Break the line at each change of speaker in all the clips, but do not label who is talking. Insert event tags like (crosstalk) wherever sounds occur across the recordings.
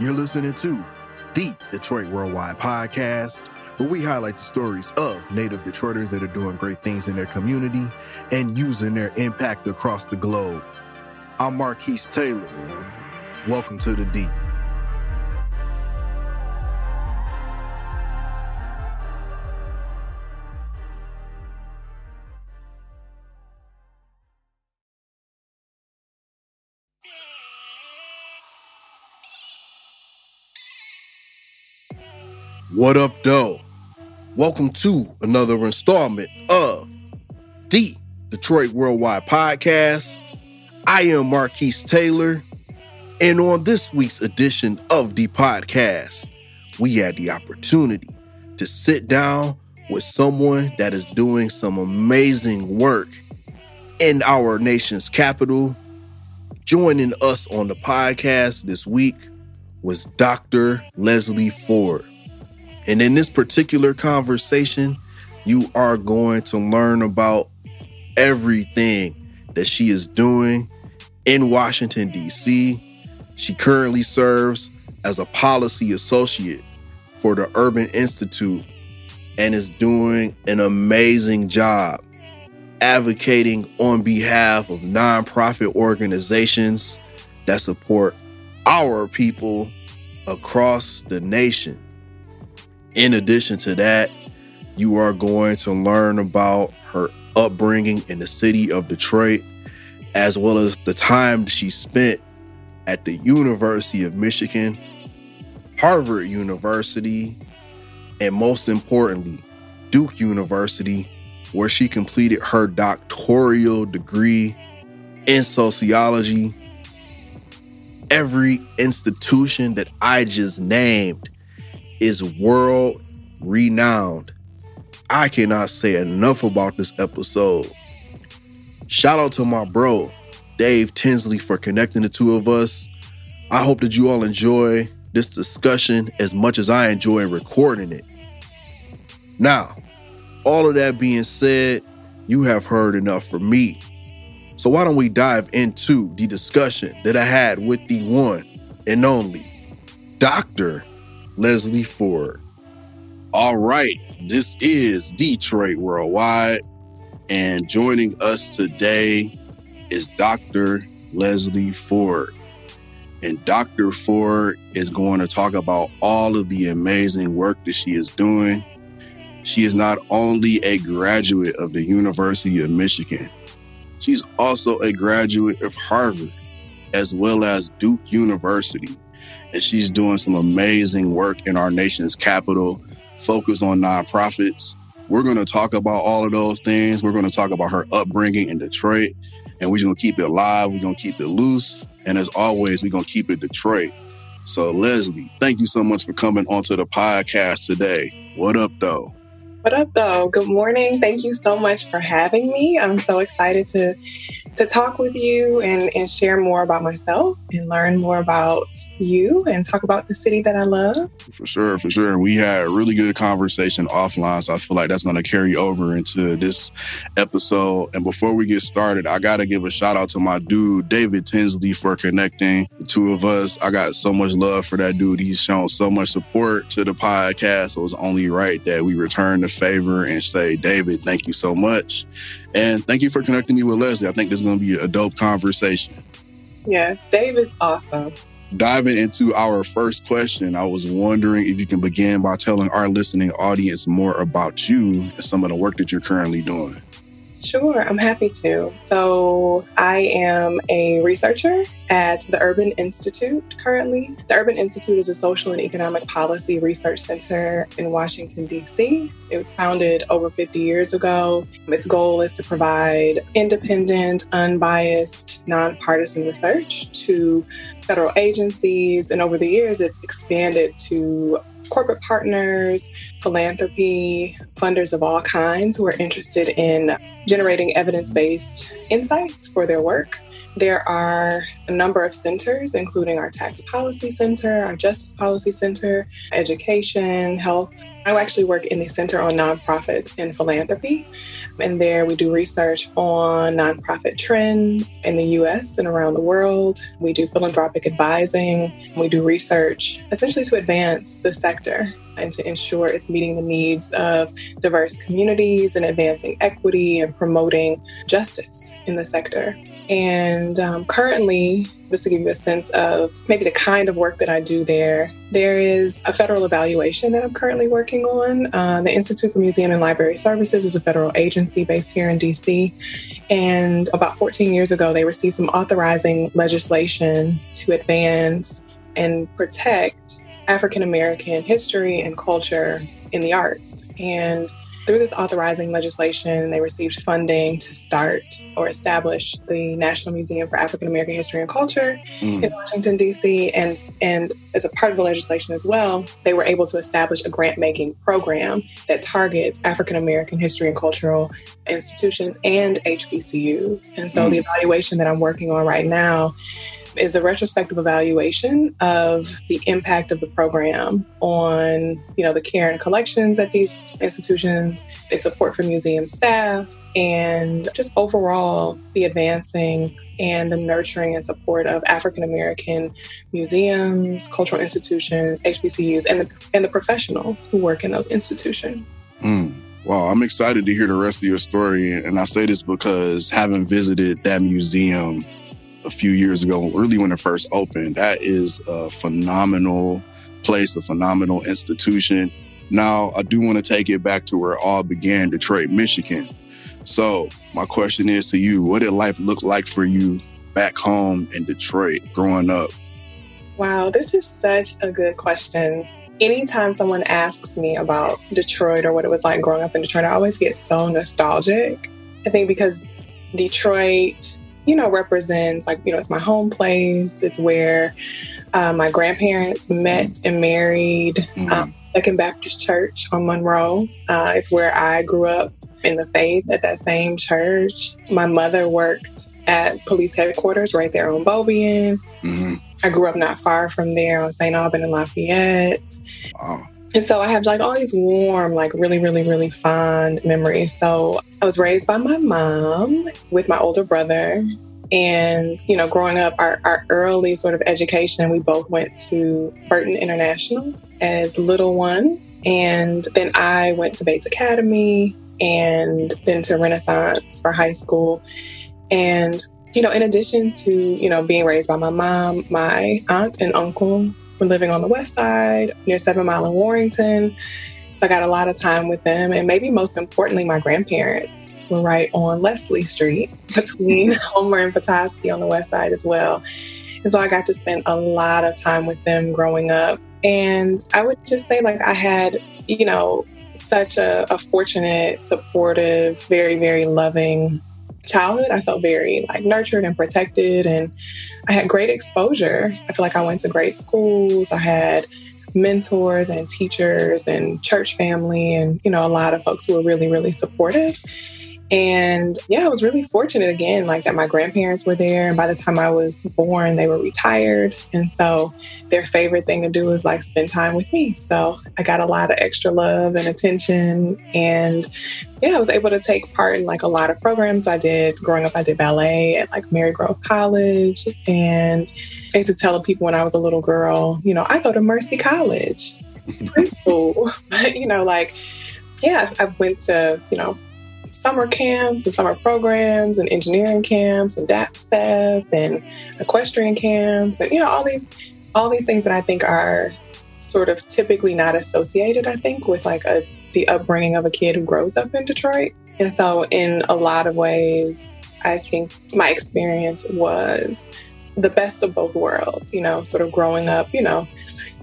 You're listening to the Detroit Worldwide Podcast, where we highlight the stories of native Detroiters that are doing great things in their community and using their impact across the globe. I'm Marquise Taylor. Welcome to the D. What up, though? Welcome to another installment of the Detroit Worldwide Podcast. I am Marquise Taylor, and on this week's edition of the podcast, we had the opportunity to sit down with someone that is doing some amazing work in our nation's capital. Joining us on the podcast this week was Dr. Leslie Ford. And in this particular conversation, you are going to learn about everything that she is doing in Washington, D.C. She currently serves as a policy associate for the Urban Institute and is doing an amazing job advocating on behalf of nonprofit organizations that support our people across the nation. In addition to that, you are going to learn about her upbringing in the city of Detroit, as well as the time she spent at the University of Michigan, Harvard University, and most importantly, Duke University, where she completed her doctoral degree in sociology. Every institution that I just named is world renowned. I cannot say enough about this episode. Shout out to my bro, Dave Tinsley, for connecting the two of us. I hope that you all enjoy this discussion as much as I enjoy recording it. Now, all of that being said, you have heard enough from me. So why don't we dive into the discussion that I had with the one and only Dr. Leslie Ford. All right, this is Detroit Worldwide, and joining us today is Dr. Leslie Ford. And Dr. Ford is going to talk about all of the amazing work that she is doing. She is not only a graduate of the University of Michigan, she's also a graduate of Harvard, as well as Duke University and she's doing some amazing work in our nation's capital, focused on nonprofits. We're going to talk about all of those things. We're going to talk about her upbringing in Detroit, and we're going to keep it live. We're going to keep it loose. And as always, we're going to keep it Detroit. So, Leslie, thank you so much for coming onto the podcast today. What up, though?
What up, though? Good morning. Thank you so much for having me. I'm so excited to to talk with you and, and share more about myself and learn more about you and talk about the city that I love.
For sure, for sure. We had a really good conversation offline, so I feel like that's going to carry over into this episode. And before we get started, I got to give a shout out to my dude, David Tinsley, for connecting the two of us. I got so much love for that dude. He's shown so much support to the podcast. So it was only right that we return the favor and say, David, thank you so much. And thank you for connecting me with Leslie. I think this is going to be a dope conversation.
Yes, Dave is awesome.
Diving into our first question, I was wondering if you can begin by telling our listening audience more about you and some of the work that you're currently doing.
Sure, I'm happy to. So, I am a researcher at the Urban Institute currently. The Urban Institute is a social and economic policy research center in Washington, D.C. It was founded over 50 years ago. Its goal is to provide independent, unbiased, nonpartisan research to federal agencies. And over the years, it's expanded to corporate partners, philanthropy, funders of all kinds who are interested in generating evidence based insights for their work. There are a number of centers, including our Tax Policy Center, our Justice Policy Center, Education, Health. I actually work in the Center on Nonprofits and Philanthropy. And there we do research on nonprofit trends in the US and around the world. We do philanthropic advising. We do research essentially to advance the sector and to ensure it's meeting the needs of diverse communities and advancing equity and promoting justice in the sector. And um, currently, just to give you a sense of maybe the kind of work that I do there, there is a federal evaluation that I'm currently working on. Uh, the Institute for Museum and Library Services is a federal agency based here in DC. And about 14 years ago, they received some authorizing legislation to advance and protect African American history and culture in the arts. And through this authorizing legislation, they received funding to start or establish the National Museum for African American History and Culture mm. in Washington, D.C. And, and as a part of the legislation as well, they were able to establish a grant making program that targets African American history and cultural institutions and HBCUs. And so mm. the evaluation that I'm working on right now is a retrospective evaluation of the impact of the program on, you know, the care and collections at these institutions, its support for museum staff, and just overall the advancing and the nurturing and support of African American museums, cultural institutions, HBCUs, and the, and the professionals who work in those institutions.
Mm. Wow, I'm excited to hear the rest of your story. And I say this because having visited that museum a few years ago, really when it first opened. That is a phenomenal place, a phenomenal institution. Now, I do want to take it back to where it all began, Detroit, Michigan. So, my question is to you what did life look like for you back home in Detroit growing up?
Wow, this is such a good question. Anytime someone asks me about Detroit or what it was like growing up in Detroit, I always get so nostalgic. I think because Detroit you know, represents like, you know, it's my home place. It's where uh, my grandparents met and married. Mm-hmm. Um, Second Baptist Church on Monroe. Uh, it's where I grew up in the faith at that same church. My mother worked at police headquarters right there on Beaubien. Mm-hmm. I grew up not far from there on St. Aubin and Lafayette. Wow. And so I have like all these warm, like really, really, really fond memories. So I was raised by my mom with my older brother. And, you know, growing up, our, our early sort of education, we both went to Burton International as little ones. And then I went to Bates Academy and then to Renaissance for high school. And, you know, in addition to, you know, being raised by my mom, my aunt and uncle were living on the west side near Seven Mile and Warrington. So I got a lot of time with them. And maybe most importantly, my grandparents were right on Leslie Street (laughs) between (laughs) Homer and Petoskey on the west side as well. And so I got to spend a lot of time with them growing up. And I would just say, like, I had, you know, such a, a fortunate, supportive, very, very loving childhood. I felt very like nurtured and protected and I had great exposure. I feel like I went to great schools. I had mentors and teachers and church family and you know a lot of folks who were really really supportive and yeah, I was really fortunate again, like that my grandparents were there. And by the time I was born, they were retired. And so their favorite thing to do is like spend time with me. So I got a lot of extra love and attention. And yeah, I was able to take part in like a lot of programs I did. Growing up, I did ballet at like Marygrove College. And I used to tell people when I was a little girl, you know, I go to Mercy College. (laughs) (laughs) But, you know, like, yeah, I went to, you know, summer camps and summer programs and engineering camps and DAPCEP and equestrian camps and you know all these all these things that I think are sort of typically not associated I think with like a the upbringing of a kid who grows up in Detroit. And so in a lot of ways I think my experience was the best of both worlds, you know, sort of growing up, you know,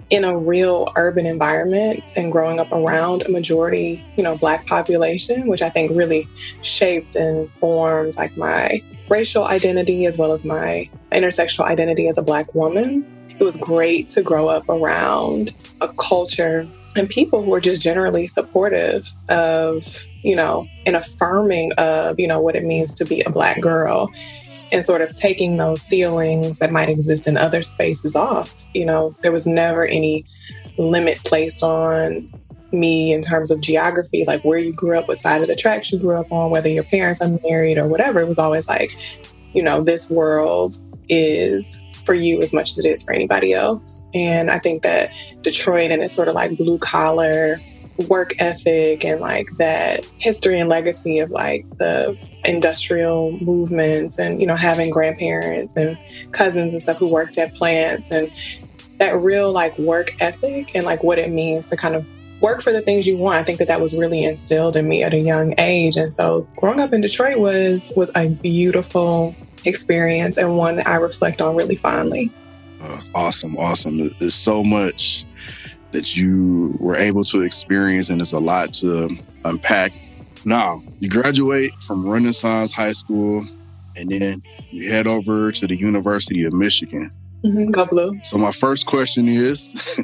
in a real urban environment and growing up around a majority, you know, black population, which I think really shaped and formed like my racial identity as well as my intersectional identity as a black woman. It was great to grow up around a culture and people who are just generally supportive of, you know, and affirming of, you know, what it means to be a black girl and sort of taking those ceilings that might exist in other spaces off. You know, there was never any limit placed on me in terms of geography, like where you grew up, what side of the tracks you grew up on, whether your parents are married or whatever. It was always like, you know, this world is for you as much as it is for anybody else. And I think that Detroit and its sort of like blue collar work ethic and like that history and legacy of like the industrial movements and you know having grandparents and cousins and stuff who worked at plants and that real like work ethic and like what it means to kind of work for the things you want. I think that that was really instilled in me at a young age. And so growing up in Detroit was was a beautiful experience and one that I reflect on really fondly.
Uh, awesome, awesome. There's so much that you were able to experience, and there's a lot to unpack. Now, you graduate from Renaissance High School, and then you head over to the University of Michigan.
Mm-hmm.
So, my first question is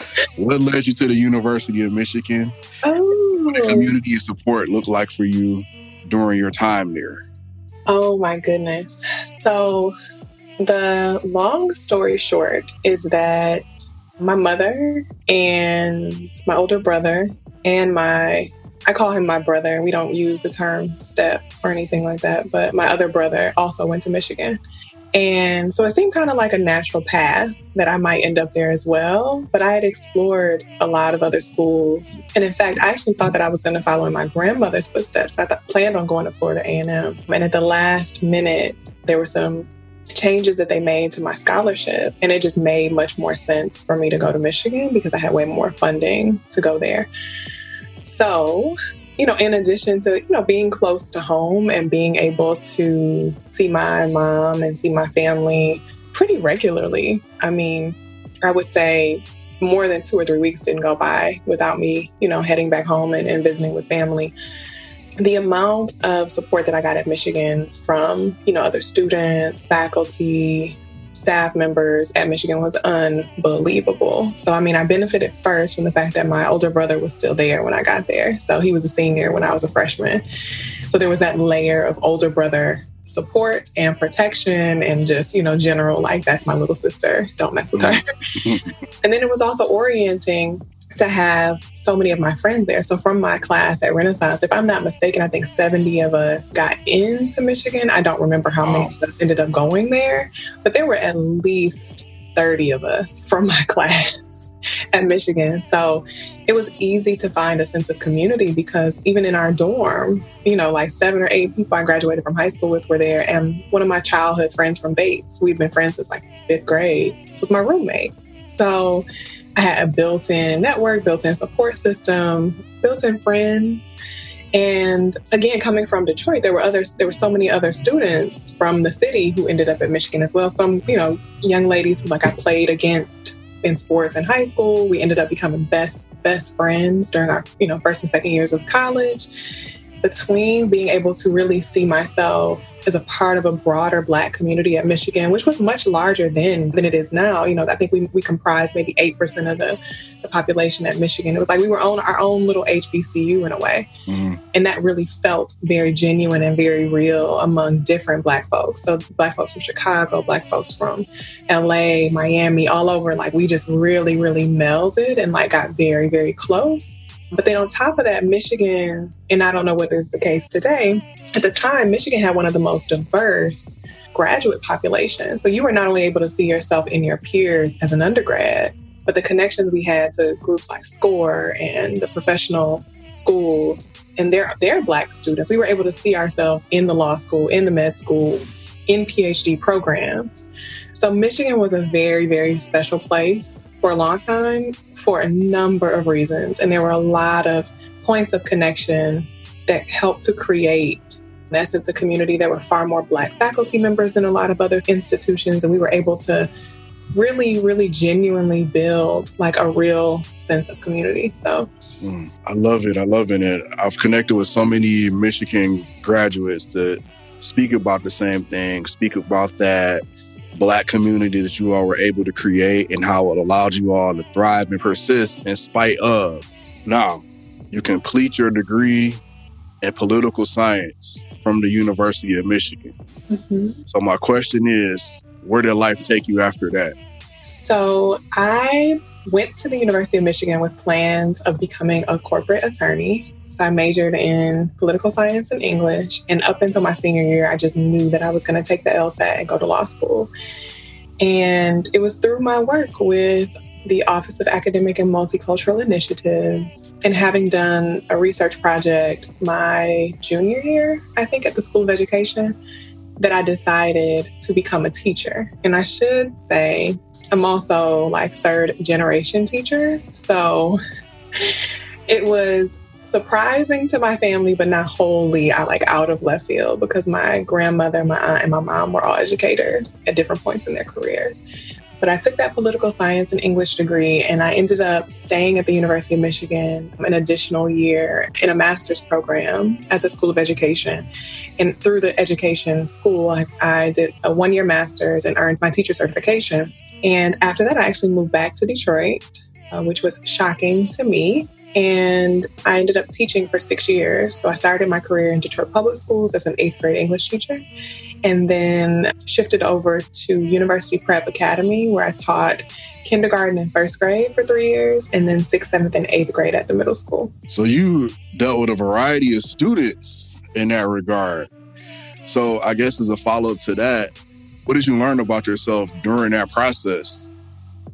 (laughs) What led you to the University of Michigan?
Oh.
What did community support look like for you during your time there?
Oh my goodness. So, the long story short is that my mother and my older brother and my I call him my brother. We don't use the term step or anything like that, but my other brother also went to Michigan. And so it seemed kind of like a natural path that I might end up there as well. But I had explored a lot of other schools. And in fact, I actually thought that I was going to follow in my grandmother's footsteps. I thought, planned on going to Florida A&M. And at the last minute, there were some changes that they made to my scholarship. And it just made much more sense for me to go to Michigan because I had way more funding to go there. So you know, in addition to, you know, being close to home and being able to see my mom and see my family pretty regularly. I mean, I would say more than two or three weeks didn't go by without me, you know, heading back home and, and visiting with family. The amount of support that I got at Michigan from, you know, other students, faculty, staff members at Michigan was unbelievable. So, I mean, I benefited first from the fact that my older brother was still there when I got there. So, he was a senior when I was a freshman. So, there was that layer of older brother support and protection and just, you know, general, like, that's my little sister. Don't mess with her. (laughs) and then it was also orienting to have so many of my friends there. So from my class at Renaissance, if I'm not mistaken, I think 70 of us got into Michigan. I don't remember how many of us ended up going there, but there were at least 30 of us from my (laughs) class at Michigan. So it was easy to find a sense of community because even in our dorm, you know, like seven or eight people I graduated from high school with were there. And one of my childhood friends from Bates, we've been friends since like fifth grade, was my roommate. So I had a built in network, built in support system, built in friends. And again, coming from Detroit, there were others, there were so many other students from the city who ended up at Michigan as well. Some, you know, young ladies who like I played against in sports in high school. We ended up becoming best best friends during our, you know, first and second years of college between being able to really see myself as a part of a broader Black community at Michigan, which was much larger then than it is now. You know, I think we, we comprised maybe 8% of the, the population at Michigan. It was like we were on our own little HBCU in a way. Mm-hmm. And that really felt very genuine and very real among different Black folks. So, Black folks from Chicago, Black folks from LA, Miami, all over. Like, we just really, really melded and like got very, very close. But then on top of that, Michigan, and I don't know whether it's the case today, at the time, Michigan had one of the most diverse graduate populations. So you were not only able to see yourself in your peers as an undergrad, but the connections we had to groups like SCORE and the professional schools and their their black students, we were able to see ourselves in the law school, in the med school, in PhD programs. So Michigan was a very, very special place for a long time for a number of reasons. And there were a lot of points of connection that helped to create, in essence, a community that were far more Black faculty members than a lot of other institutions. And we were able to really, really genuinely build like a real sense of community. So
mm, I love it. I love it. And I've connected with so many Michigan graduates that speak about the same thing, speak about that black community that you all were able to create and how it allowed you all to thrive and persist in spite of. Now, you complete your degree in political science from the University of Michigan. Mm-hmm. So, my question is where did life take you after that?
So, I went to the University of Michigan with plans of becoming a corporate attorney. So I majored in political science and English. And up until my senior year, I just knew that I was going to take the LSAT and go to law school. And it was through my work with the Office of Academic and Multicultural Initiatives and having done a research project my junior year, I think, at the School of Education, that I decided to become a teacher. And I should say, I'm also like third generation teacher. So (laughs) it was surprising to my family, but not wholly I like out of left field because my grandmother, my aunt, and my mom were all educators at different points in their careers. But I took that political science and English degree, and I ended up staying at the University of Michigan an additional year in a master's program at the School of Education. And through the education school, I, I did a one year master's and earned my teacher certification. And after that, I actually moved back to Detroit, uh, which was shocking to me. And I ended up teaching for six years. So I started my career in Detroit Public Schools as an eighth grade English teacher and then shifted over to University Prep Academy, where I taught kindergarten and first grade for three years, and then sixth, seventh, and eighth grade at the middle school.
So you dealt with a variety of students in that regard. So I guess as a follow up to that, what did you learn about yourself during that process?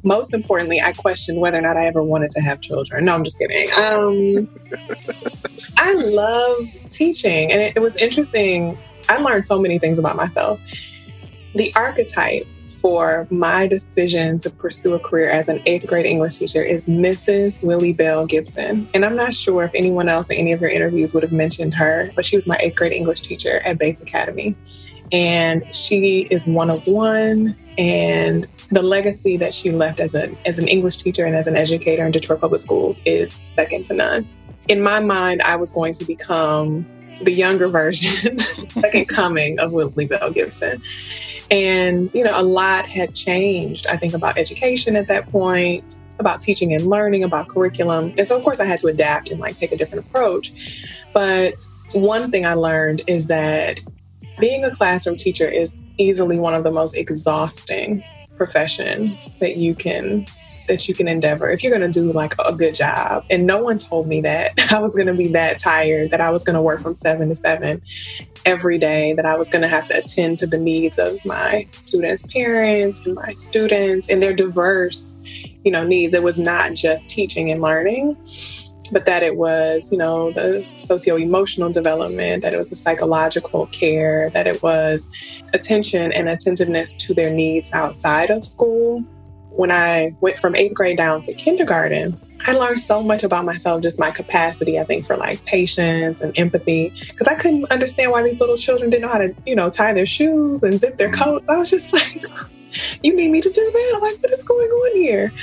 Most importantly, I questioned whether or not I ever wanted to have children. No, I'm just kidding. Um, (laughs) I loved teaching, and it, it was interesting I learned so many things about myself. The archetype for my decision to pursue a career as an eighth grade English teacher is Mrs. Willie Bell Gibson. And I'm not sure if anyone else in any of your interviews would have mentioned her, but she was my eighth grade English teacher at Bates Academy. And she is one of one. And the legacy that she left as, a, as an English teacher and as an educator in Detroit Public Schools is second to none. In my mind, I was going to become the younger (laughs) version, second (laughs) coming of Willie Bell Gibson. And, you know, a lot had changed, I think, about education at that point, about teaching and learning, about curriculum. And so, of course, I had to adapt and like take a different approach. But one thing I learned is that being a classroom teacher is easily one of the most exhausting professions that you can that you can endeavor if you're going to do like a good job. And no one told me that (laughs) I was going to be that tired, that I was going to work from seven to seven every day, that I was going to have to attend to the needs of my students' parents and my students and their diverse, you know, needs. It was not just teaching and learning but that it was, you know, the socio emotional development, that it was the psychological care, that it was attention and attentiveness to their needs outside of school when I went from eighth grade down to kindergarten, I learned so much about myself, just my capacity, I think, for like patience and empathy. Because I couldn't understand why these little children didn't know how to, you know, tie their shoes and zip their coats. I was just (laughs) like, you need me to do that? Like, what is going on here?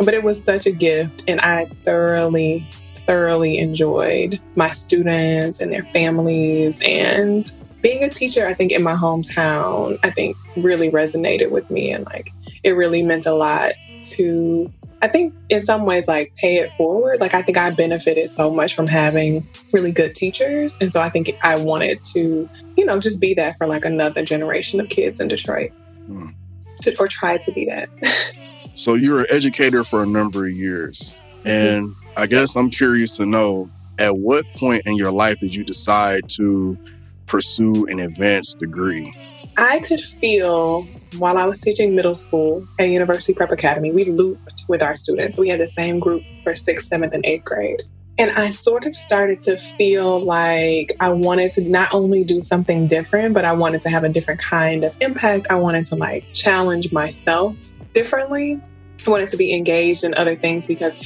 But it was such a gift. And I thoroughly, thoroughly enjoyed my students and their families. And being a teacher, I think, in my hometown, I think really resonated with me. And like, it really meant a lot to I think in some ways, like pay it forward. Like I think I benefited so much from having really good teachers. And so I think I wanted to, you know, just be that for like another generation of kids in Detroit. Hmm. To, or try to be that. (laughs)
so you were an educator for a number of years. And I guess I'm curious to know at what point in your life did you decide to pursue an advanced degree?
I could feel while I was teaching middle school at University Prep Academy, we looped with our students. We had the same group for sixth, seventh, and eighth grade. And I sort of started to feel like I wanted to not only do something different, but I wanted to have a different kind of impact. I wanted to like challenge myself differently. I wanted to be engaged in other things because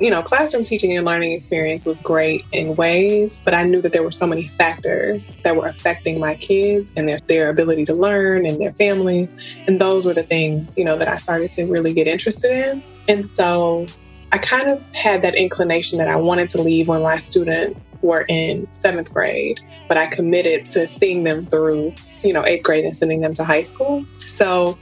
you know, classroom teaching and learning experience was great in ways, but I knew that there were so many factors that were affecting my kids and their, their ability to learn and their families. And those were the things, you know, that I started to really get interested in. And so I kind of had that inclination that I wanted to leave when my students were in seventh grade, but I committed to seeing them through, you know, eighth grade and sending them to high school. So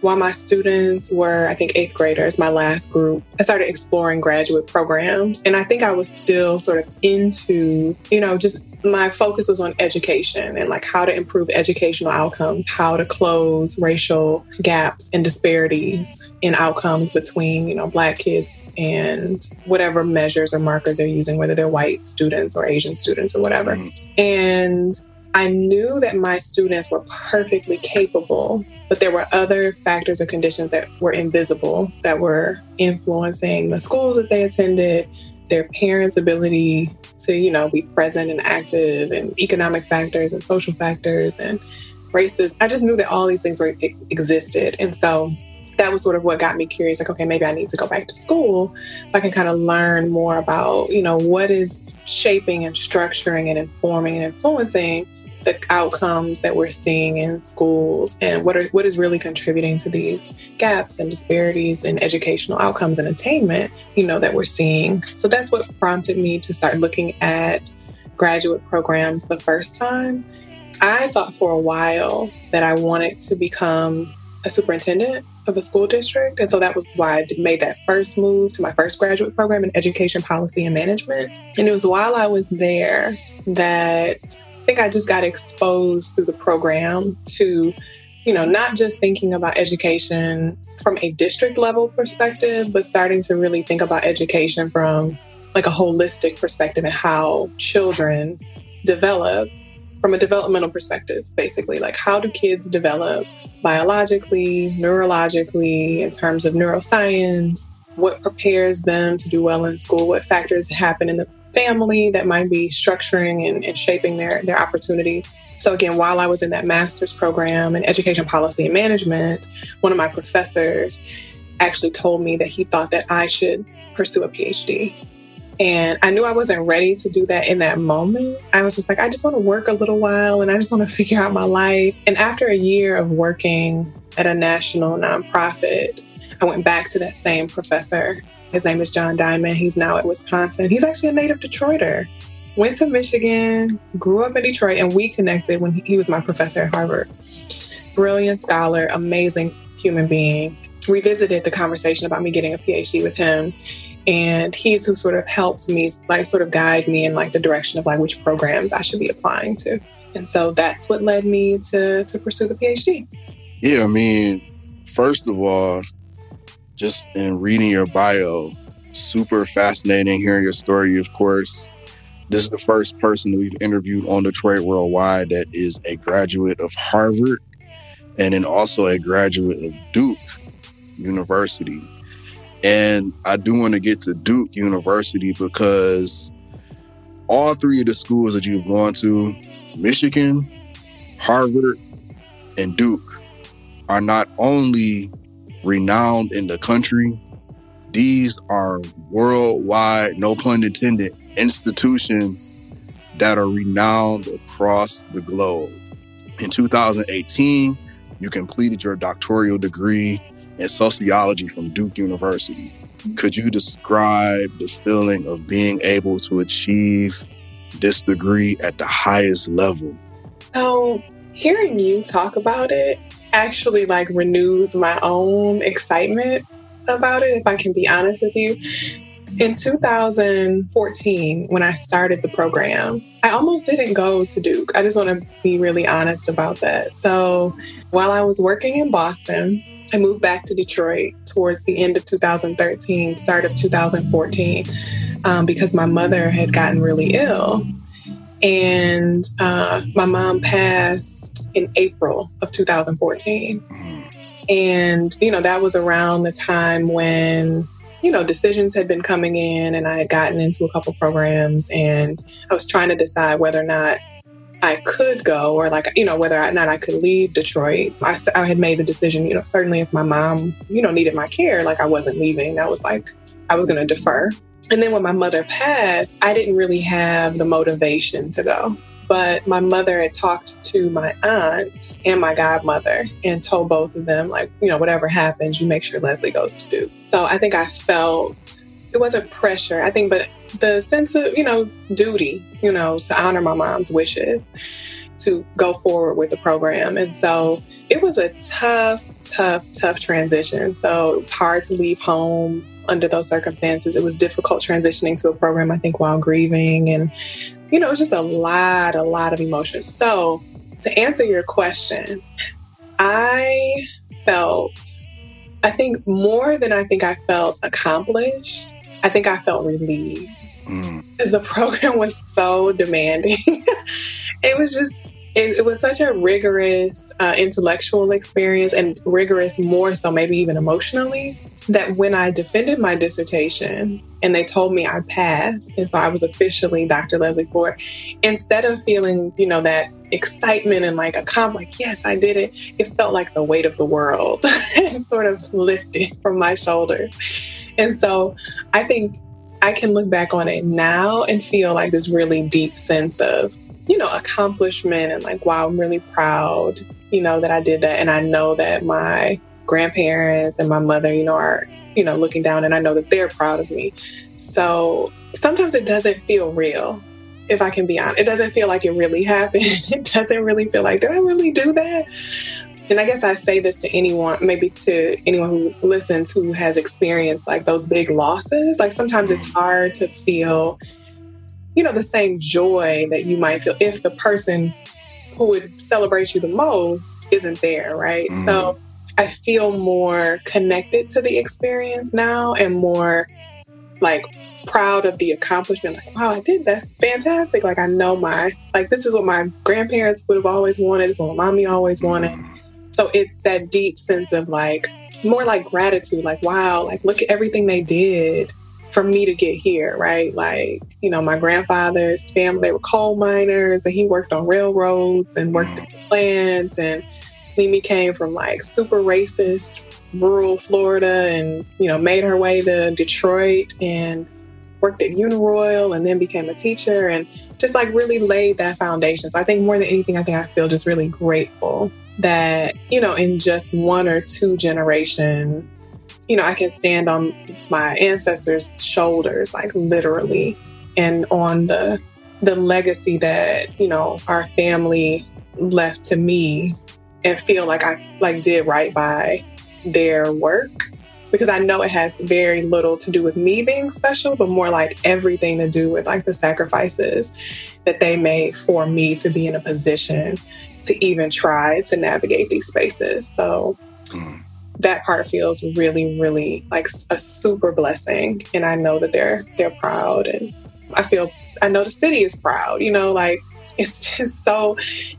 while my students were, I think, eighth graders, my last group, I started exploring graduate programs. And I think I was still sort of into, you know, just my focus was on education and like how to improve educational outcomes, how to close racial gaps and disparities in outcomes between, you know, Black kids and whatever measures or markers they're using, whether they're white students or Asian students or whatever. Mm-hmm. And I knew that my students were perfectly capable, but there were other factors or conditions that were invisible that were influencing the schools that they attended, their parents' ability to, you know, be present and active, and economic factors and social factors and races. I just knew that all these things were existed. And so that was sort of what got me curious like okay maybe i need to go back to school so i can kind of learn more about you know what is shaping and structuring and informing and influencing the outcomes that we're seeing in schools and what are what is really contributing to these gaps and disparities in educational outcomes and attainment you know that we're seeing so that's what prompted me to start looking at graduate programs the first time i thought for a while that i wanted to become a superintendent of a school district. And so that was why I made that first move to my first graduate program in education policy and management. And it was while I was there that think I just got exposed through the program to, you know, not just thinking about education from a district level perspective, but starting to really think about education from like a holistic perspective and how children develop from a developmental perspective, basically. Like, how do kids develop biologically, neurologically, in terms of neuroscience? What prepares them to do well in school? What factors happen in the family that might be structuring and, and, shaping their, their opportunities. So, again, while I was in that master's program in education policy and management, one of my professors actually told me that he thought that I should pursue a PhD. And I knew I wasn't ready to do that in that moment. I was just like, I just want to work a little while and I just want to (laughs) figure out my life. And after a year of working at a national nonprofit, I went back to that same professor his name is John Diamond. He's now at Wisconsin. He's actually a native Detroiter. Went to Michigan, grew up in Detroit, and we connected when he was my professor at Harvard. Brilliant scholar, amazing human being. Revisited the conversation about me getting a PhD with him. And he's who sort of helped me, like, sort of guide me in like the direction of like which programs I should be applying to. And so that's what led me to to pursue the PhD.
Yeah, I mean, first of all, just in reading your bio, super fascinating hearing your story, of course. This is the first person we've interviewed on Detroit Worldwide that is a graduate of Harvard and then also a graduate of Duke University. And I do want to get to Duke University because all three of the schools that you've gone to, Michigan, Harvard, and Duke, are not only renowned in the country. These are worldwide, no pun intended, institutions that are renowned across the globe. In 2018, you completed your doctoral degree in sociology from Duke University. Could you describe the feeling of being able to achieve this degree at the highest level?
So, hearing you talk about it, actually like renews my own excitement about it, if I can be honest with you. In 2014, when I started the program, I almost didn't go to Duke. I just want to be really honest about that. So while I was working in Boston, I moved back to Detroit towards the end of 2013, start of 2014, um, because my mother had gotten really ill. And uh, my mom passed in April of 2014. And, you know, that was around the time when, you know, decisions had been coming in and I had gotten into a couple programs and I was trying to decide whether or not I could go or like, you know, whether or not I could leave Detroit. I, I had made the decision, you know, certainly if my mom, you know, needed my care, like I wasn't leaving. I was like, I was going to defer. And then when my mother passed, I didn't really have the motivation to go. But my mother had talked to my aunt and my godmother and told both of them, like, you know, whatever happens, you make sure Leslie goes to Duke. So I think I felt it wasn't pressure, I think, but the sense of, you know, duty, you know, to honor my mom's wishes to go forward with the program. And so it was a tough, tough, tough transition. So it was hard to leave home under those circumstances. It was difficult transitioning to a program, I think, while grieving. And, you know, it was just a lot, a lot of emotions. So to answer your question, I felt, I think more than I think I felt accomplished, I think I felt relieved. Mm. (laughs) Because the program was so demanding. (laughs) it was just it, it, was such a rigorous uh, intellectual experience and rigorous more so maybe even emotionally that when i defended my dissertation and they told me i passed and so i was officially dr leslie ford instead of feeling you know that excitement and like a comp like yes i did it it felt like the weight of the world (laughs) sort of lifted from my shoulders. And so i think i can look back on it now and feel like this really deep sense of you know, accomplishment and like, wow, I'm really proud, you know, that I did that. And I know that my grandparents and my mother, you know, are, you know, looking down and I know that they're proud of me. So sometimes it doesn't feel real, if I can be honest. It doesn't feel like it really (laughs) happened. It doesn't really feel like, did I really do that? And I guess I say this to anyone, maybe to anyone who listens who has experienced like those big losses. Like sometimes it's hard to feel you know, the same joy that you might feel if the person who would celebrate you the most isn't there, right? Mm. So I feel more connected to the experience now and more like proud of the accomplishment. Like, wow, I did that's fantastic. Like I know my like this is what my grandparents would have always wanted, this is what mommy always wanted. Mm. So it's that deep sense of like more like gratitude, like wow, like look at everything they did for me to get here, right? Like, you know, my grandfather's family, they were coal miners and he worked on railroads and worked at the plant. And Mimi came from like super racist rural Florida and, you know, made her way to Detroit and worked at Uniroyal and then became a teacher and just like really laid that foundation. So I think more than anything, I think I feel just really grateful that, you know, in just one or two generations, you know, I can stand on my ancestors' shoulders, like literally, and on the the legacy that you know our family left to me, and feel like I like did right by their work. Because I know it has very little to do with me being special, but more like everything to do with like the sacrifices that they made for me to be in a position to even try to navigate these spaces. So. Mm that part feels really, really like a super blessing. And I know that they're they're proud and I feel I know the city is proud, you know, like (laughs) it's just so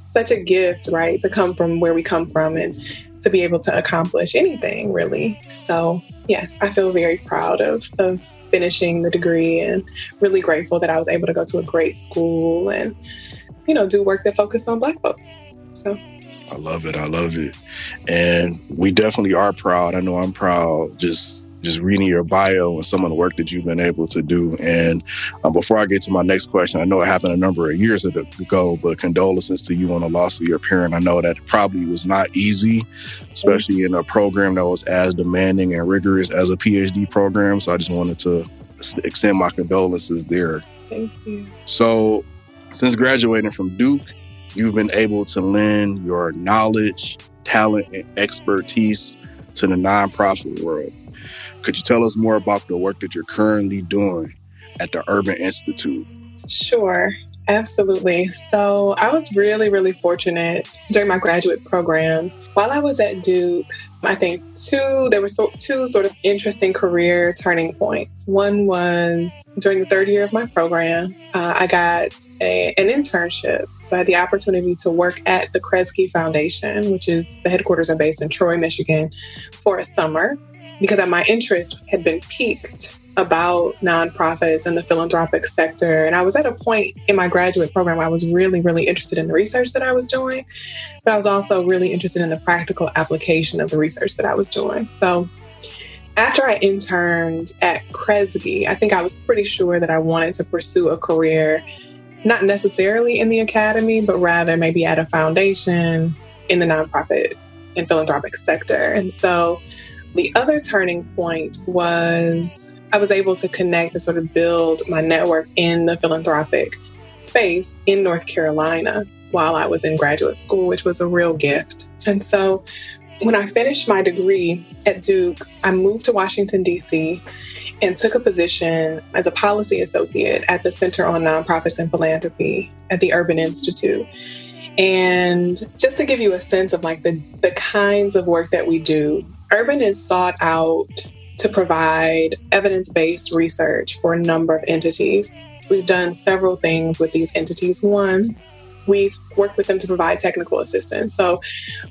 such a gift, right? To come from where we come from and to be able to accomplish anything really. So yes, I feel very proud of, of finishing the degree and really grateful that I was able to go to a great school and, you know, do work that focused on black folks. So
I love it. I love it. And we definitely are proud. I know I'm proud just just reading your bio and some of the work that you've been able to do. And um, before I get to my next question, I know it happened a number of years ago, but condolences to you on the loss of your parent. I know that probably was not easy, especially in a program that was as demanding and rigorous as a PhD program. So I just wanted to extend my condolences there.
Thank you.
So, since graduating from Duke, You've been able to lend your knowledge, talent, and expertise to the nonprofit world. Could you tell us more about the work that you're currently doing at the Urban Institute?
Sure. Absolutely. So I was really, really fortunate during my graduate program. While I was at Duke, I think two, there were so, two sort of interesting career turning points. One was during the third year of my program, uh, I got a, an internship. So I had the opportunity to work at the Kresge Foundation, which is the headquarters are based in Troy, Michigan, for a summer because my interest had been piqued about nonprofits and the philanthropic sector. And I was at a point in my graduate program where I was really, really interested in the research that I was doing, but I was also really interested in the practical application of the research that I was doing. So after I interned at Kresge, I think I was pretty sure that I wanted to pursue a career, not necessarily in the academy, but rather maybe at a foundation in the nonprofit and philanthropic sector. And so the other turning point was I was able to connect and sort of build my network in the philanthropic space in North Carolina while I was in graduate school, which was a real gift. And so when I finished my degree at Duke, I moved to Washington, D.C. and took a position as a policy associate at the Center on Nonprofits and Philanthropy at the Urban Institute. And just to give you a sense of like the, the kinds of work that we do, Urban is sought out to provide evidence based research for a number of entities. We've done several things with these entities. One, we've worked with them to provide technical assistance. So,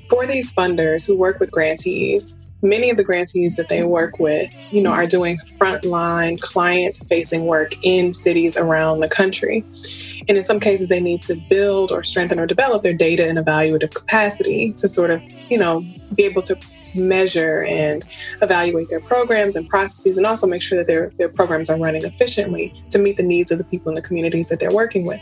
for these funders who work with grantees, many of the grantees that they work with, you know, are doing frontline client facing work in cities around the country. And in some cases, they need to build or strengthen or develop their data and evaluative capacity to sort of, you know, be able to measure and evaluate their programs and processes and also make sure that their, their programs are running efficiently to meet the needs of the people in the communities that they're working with.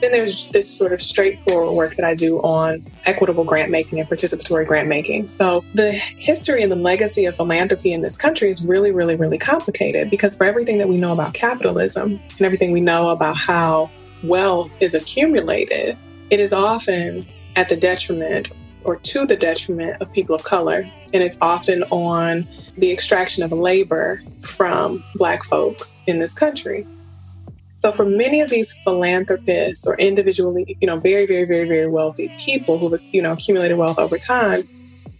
Then there's this sort of straightforward work that I do on equitable grant making and participatory grant making. So the history and the legacy of philanthropy in this country is really, really, really complicated because for everything that we know about capitalism and everything we know about how wealth is accumulated, it is often at the detriment or to the detriment of people of color. And it's often on the extraction of labor from Black folks in this country. So for many of these philanthropists or individually, you know, very, very, very, very wealthy people who've, you know, accumulated wealth over time,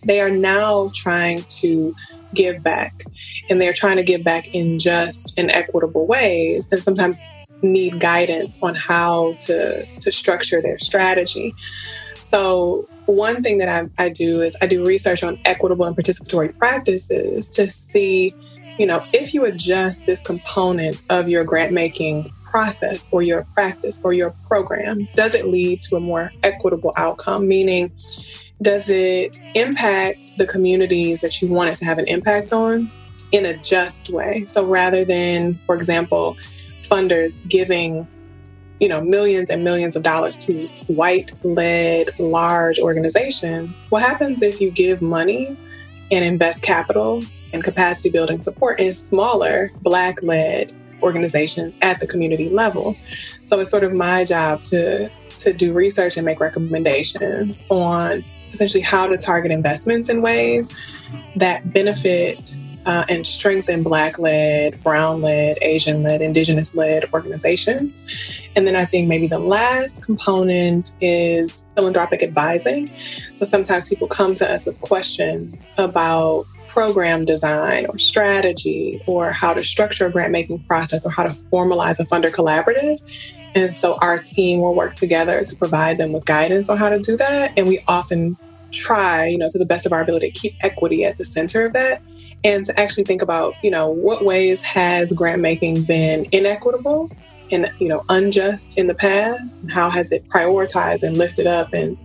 they are now trying to give back. And they're trying to give back in just and equitable ways. And sometimes need guidance on how to, to structure their strategy. So one thing that I, I do is I do research on equitable and participatory practices to see, you know, if you adjust this component of your grant making process or your practice or your program, does it lead to a more equitable outcome? Meaning, does it impact the communities that you want it to have an impact on in a just way? So rather than, for example, funders giving you know millions and millions of dollars to white led large organizations what happens if you give money and invest capital and capacity building support in smaller black led organizations at the community level. So it's sort of my job to to do research and make recommendations on essentially how to target investments in ways that benefit uh, and strengthen Black led, Brown led, Asian led, Indigenous led organizations. And then I think maybe the last component is philanthropic advising. So sometimes people come to us with questions about program design or strategy or how to structure a grant making process or how to formalize a funder collaborative. And so our team will work together to provide them with guidance on how to do that. And we often try, you know, to the best of our ability to keep equity at the center of that and to actually think about, you know, what ways has grant making been inequitable and, you know, unjust in the past? And how has it prioritized and lifted up and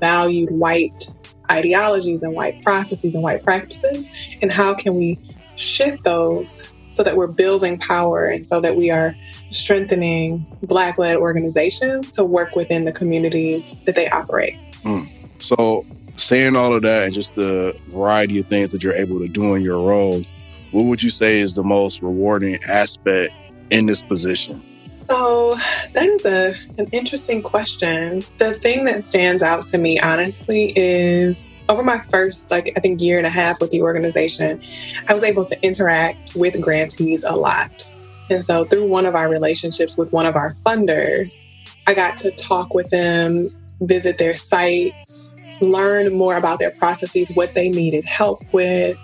valued white ideologies and white processes and white practices? And how can we shift those so that we're building power and so that we are strengthening Black led organizations to work within the communities that they operate?
Mm. So, saying all of that and just the variety of things that you're able to do in your role, what would you say is the most rewarding aspect in this position?
So that is a an interesting question. The thing that stands out to me honestly is over my first like I think year and a half with the organization, I was able to interact with grantees a lot. And so through one of our relationships with one of our funders, I got to talk with them, visit their sites, learn more about their processes, what they needed help with.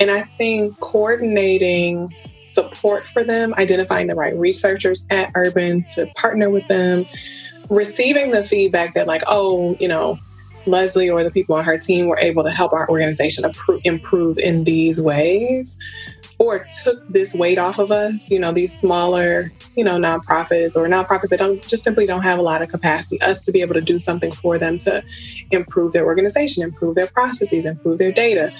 And I think coordinating support for them, identifying the right researchers at Urban to partner with them, receiving the feedback that, like, oh, you know, Lesleigh or the people on her team were able to help our organization improve in these ways or took this weight off of us, you know, these smaller, you know, nonprofits or nonprofits that don't just simply don't have a lot of capacity, us to be able to do something for them to improve their organization, improve their processes, improve their data.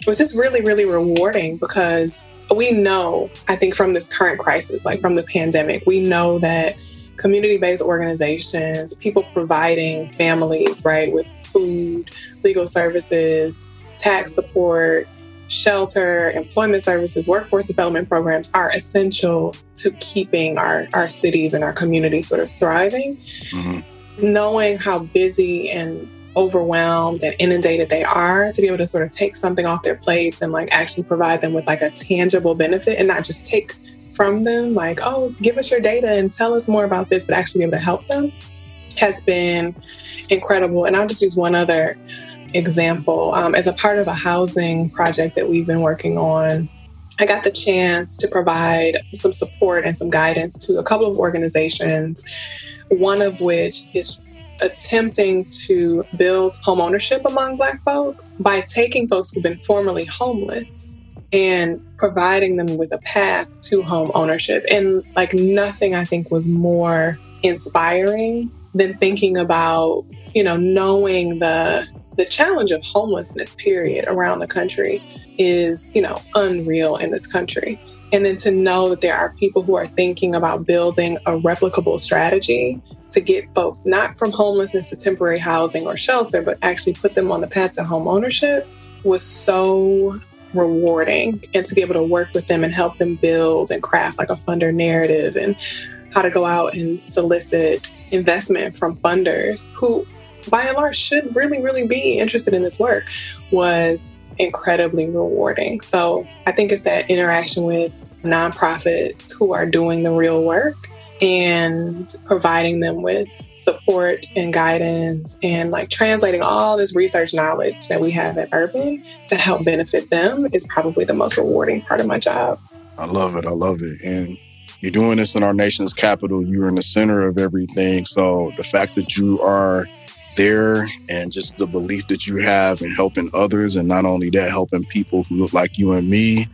It was just really, really rewarding because we know, I think, from this current crisis, like from the pandemic, we know that community based organizations, people providing families, right, with food, legal services, tax support, shelter, employment services, workforce development programs are essential to keeping our, our cities and our communities sort of thriving. Mm-hmm. Knowing how busy and overwhelmed and inundated they are to be able to sort of take something off their plates and like actually provide them with like a tangible benefit and not just take from them like oh give us your data and tell us more about this but actually be able to help them has been incredible and i'll just use one other example um, as a part of a housing project that we've been working on I got the chance to provide some support and some guidance to a couple of organizations, one of which is attempting to build home ownership among Black folks by taking folks who've been formerly homeless and providing them with a path to home ownership. And like nothing I think was more inspiring than thinking about, you know, knowing the the challenge of homelessness period around the country is, you know, unreal in this country. And then to know that there are people who are thinking about building a replicable strategy to get folks not from homelessness to temporary housing or shelter, but actually put them on the path to home ownership was so rewarding. And to be able to work with them and help them build and craft like a funder narrative and how to go out and solicit investment from funders who, by and large, should really, really be interested in this work was incredibly rewarding. So I think it's that interaction with nonprofits who are doing the real work and providing them with support and guidance and like translating all this research knowledge that we have at Urban to help benefit them is probably the most rewarding part of my job.
I love it. I love it. And you're doing this in our nation's capital. You're in the center of everything. So the fact that you are there and just the belief that you have in helping others and not only that helping people who look like you and me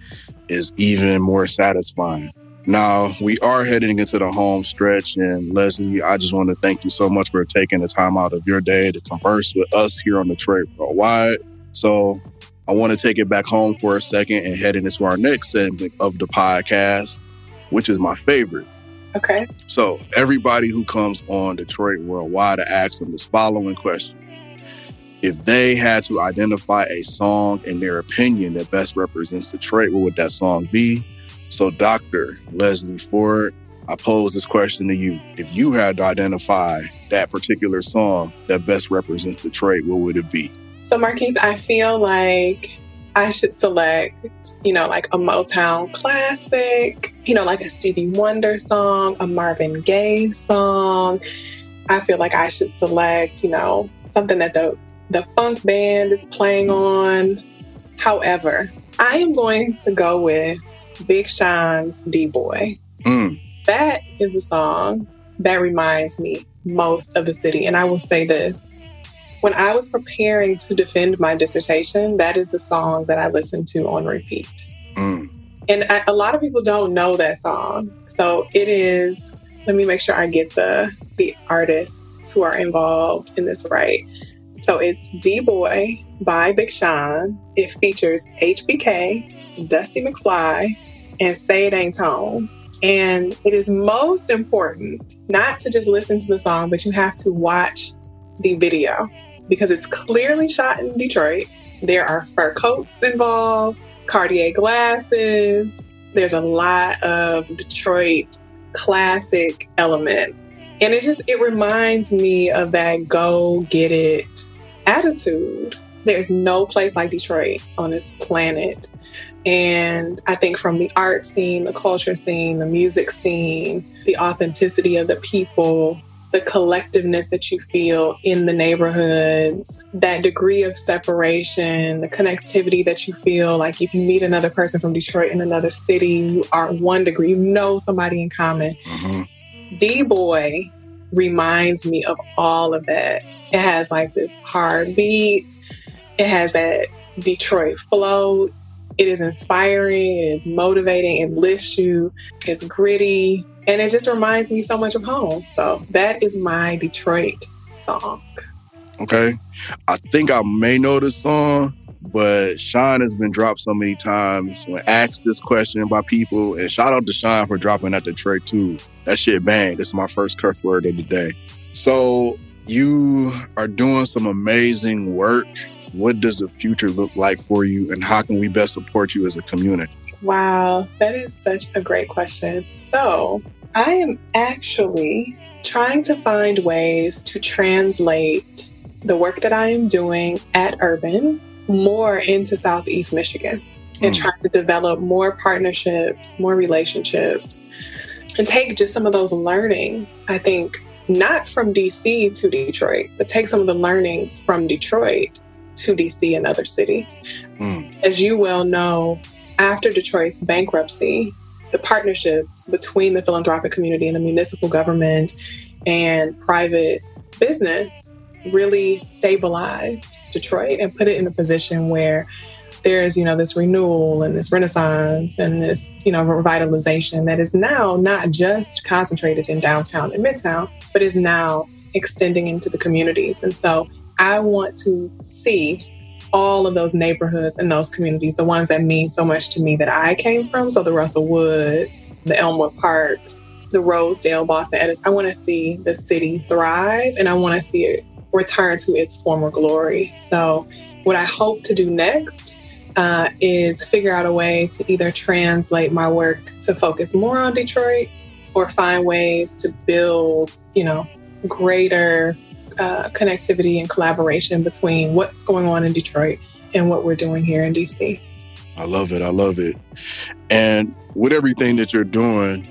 is even more satisfying. Now we are heading into the home stretch and Lesleigh i just want to thank you so much for taking the time out of your day to converse with us here on Detroit Worldwide. So i want to take it back home for a second and head into our next segment of the podcast which is my favorite
Okay.
So everybody who comes on Detroit Worldwide, I ask them this following question. If they had to identify a song in their opinion that best represents Detroit, what would that song be? So Dr. Lesleigh Ford, I pose this question to you. If you had to identify that particular song that best represents Detroit, what would it be?
So Marquise, I feel like I should select, you know, like a Motown classic, you know, like a Stevie Wonder song, a Marvin Gaye song. I feel like I should select, you know, something that the the funk band is playing on. However, I am going to go with Big Sean's D Boy. Mm. That is a song that reminds me most of the city. And I will say this when I was preparing to defend my dissertation, that is the song that I listened to on repeat. Mm. And I, a lot of people don't know that song. So it is, let me make sure I get the, the artists who are involved in this right. So it's D Boy by Big Sean. It features HBK, Dusty McFly, and Say It Ain't Tone. And it is most important not to just listen to the song, but you have to watch the video because it's clearly shot in Detroit. There are fur coats involved, Cartier glasses. There's a lot of Detroit classic elements. And it just it reminds me of that go get it attitude. There's no place like Detroit on this planet. And I think from the art scene, the culture scene, the music scene, the authenticity of the people, the collectiveness that you feel in the neighborhoods, that degree of separation, the connectivity that you feel like if you meet another person from Detroit in another city, you are one degree, you know somebody in common. Mm-hmm. D Boy reminds me of all of that. It has like this hard beat, it has that Detroit flow. It is inspiring, it is motivating, it lifts you, it's gritty, and it just reminds me so much of home. So that is my Detroit song.
Okay. I think I may know this song, but Sean has been dropped so many times when asked this question by people. And shout out to Sean for dropping that Detroit 2. That shit bang. This is my first curse word of the day. So you are doing some amazing work. What does the future look like for you and how can we best support you as a community?
Wow, that is such a great question. So, I am actually trying to find ways to translate the work that I am doing at Urban more into Southeast Michigan and
Mm.
trying to develop more partnerships, more relationships, and take just some of those learnings. I think not from DC to Detroit, but take some of the learnings from Detroit to DC and other cities.
Mm.
As you well know, after Detroit's bankruptcy, the partnerships between the philanthropic community and the municipal government and private business really stabilized Detroit and put it in a position where there's, you know, this renewal and this renaissance and this, you know, revitalization that is now not just concentrated in downtown and midtown, but is now extending into the communities. And so I want to see all of those neighborhoods and those communities, the ones that mean so much to me that I came from. So the Russell Woods, the Elmwood Parks, the Rosedale, Boston Edison. I want to see the city thrive and I want to see it return to its former glory. So what I hope to do next uh, is figure out a way to either translate my work to focus more on Detroit or find ways to build, you know, greater uh, connectivity and collaboration between what's going on in Detroit and what we're doing here in DC.
I love it. I love it. And with everything that you're doing,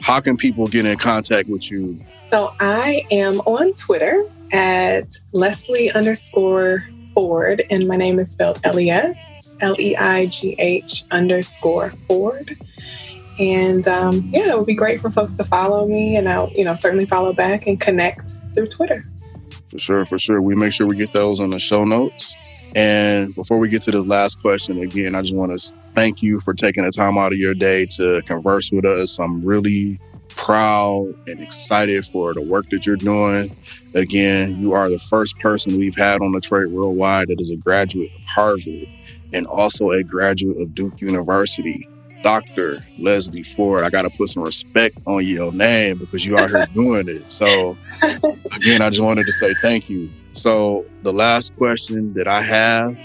how can people get in contact with you?
So I am on Twitter at Lesleigh underscore Ford, and my name is spelled L E S L E I G H underscore Ford. And um, yeah, it would be great for folks to follow me, and I'll you know certainly follow back and connect through Twitter.
For sure, for sure. We make sure we get those on the show notes. And before we get to the last question, again, I just want to thank you for taking the time out of your day to converse with us. I'm really proud and excited for the work that you're doing. Again, you are the first person we've had on Detroit Worldwide that is a graduate of Harvard and also a graduate of Duke University. Dr. Lesleigh Ford, I got to put some respect on your name because you are here (laughs) doing it. So, again, I just wanted to say thank you. So, the last question that I have,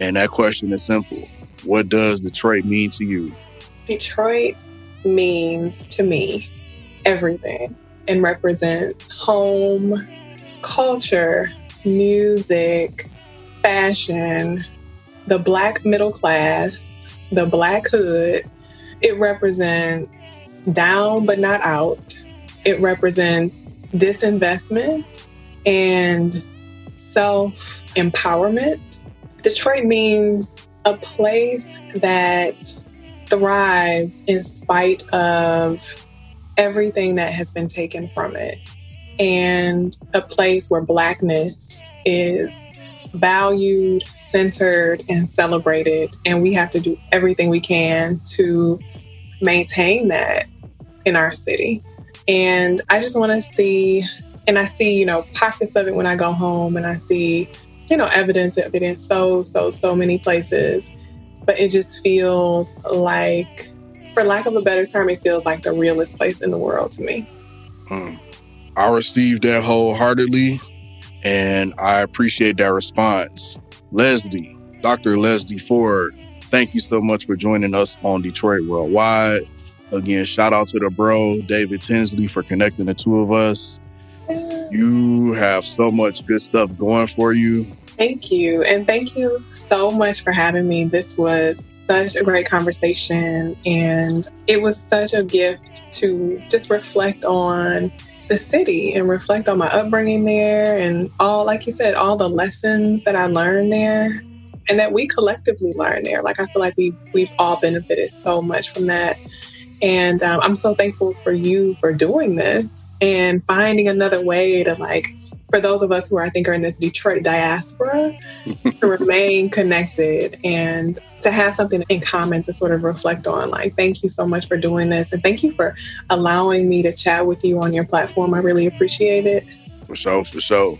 and that question is simple What does Detroit mean to you?
Detroit means to me everything and represents home, culture, music, fashion, the Black middle class, the Black hood. It represents down but not out. It represents disinvestment and self empowerment. Detroit means a place that thrives in spite of everything that has been taken from it, and a place where Blackness is valued, centered, and celebrated. And we have to do everything we can to maintain that in our city. And I just want to see, and I see, you know, pockets of it when I go home, and I see, you know, evidence of it in so, so, so many places. But it just feels like, for lack of a better term, it feels like the realest place in the world to me.
Um, I received that wholeheartedly, and I appreciate that response. Lesleigh, Dr. Lesleigh Ford, thank you so much for joining us on Detroit Worldwide. Again, shout out to the bro, David Tinsley, for connecting the two of us. You have so much good stuff going for you.
Thank you. And thank you so much for having me. This was such a great conversation. And it was such a gift to just reflect on the city and reflect on my upbringing there and all, like you said, all the lessons that I learned there and that we collectively learned there. Like, I feel like we, we've all benefited so much from that. And um, I'm so thankful for you for doing this and finding another way to like for those of us who I think are in this Detroit diaspora (laughs) to remain connected and to have something in common to sort of reflect on. Like, thank you so much for doing this. And thank you for allowing me to chat with you on your platform. I really appreciate it.
For sure, for sure.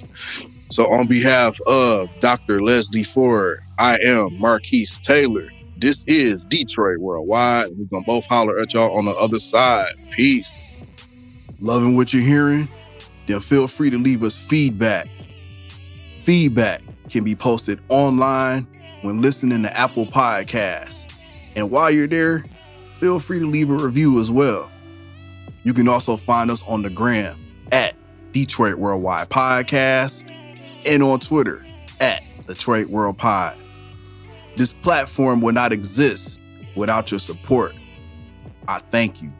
So, on behalf of Dr. Lesleigh Ford, I am Marquise Taylor. This is Detroit Worldwide. We're going to both holler at y'all on the other side. Peace.
Loving what you're hearing? Then feel free to leave us feedback. Feedback can be posted online when listening to Apple Podcasts. And while you're there, feel free to leave a review as well. You can also find us on the gram at Detroit Worldwide Podcast
and on Twitter at Detroit World Pod. This platform would not exist without your support. I thank you.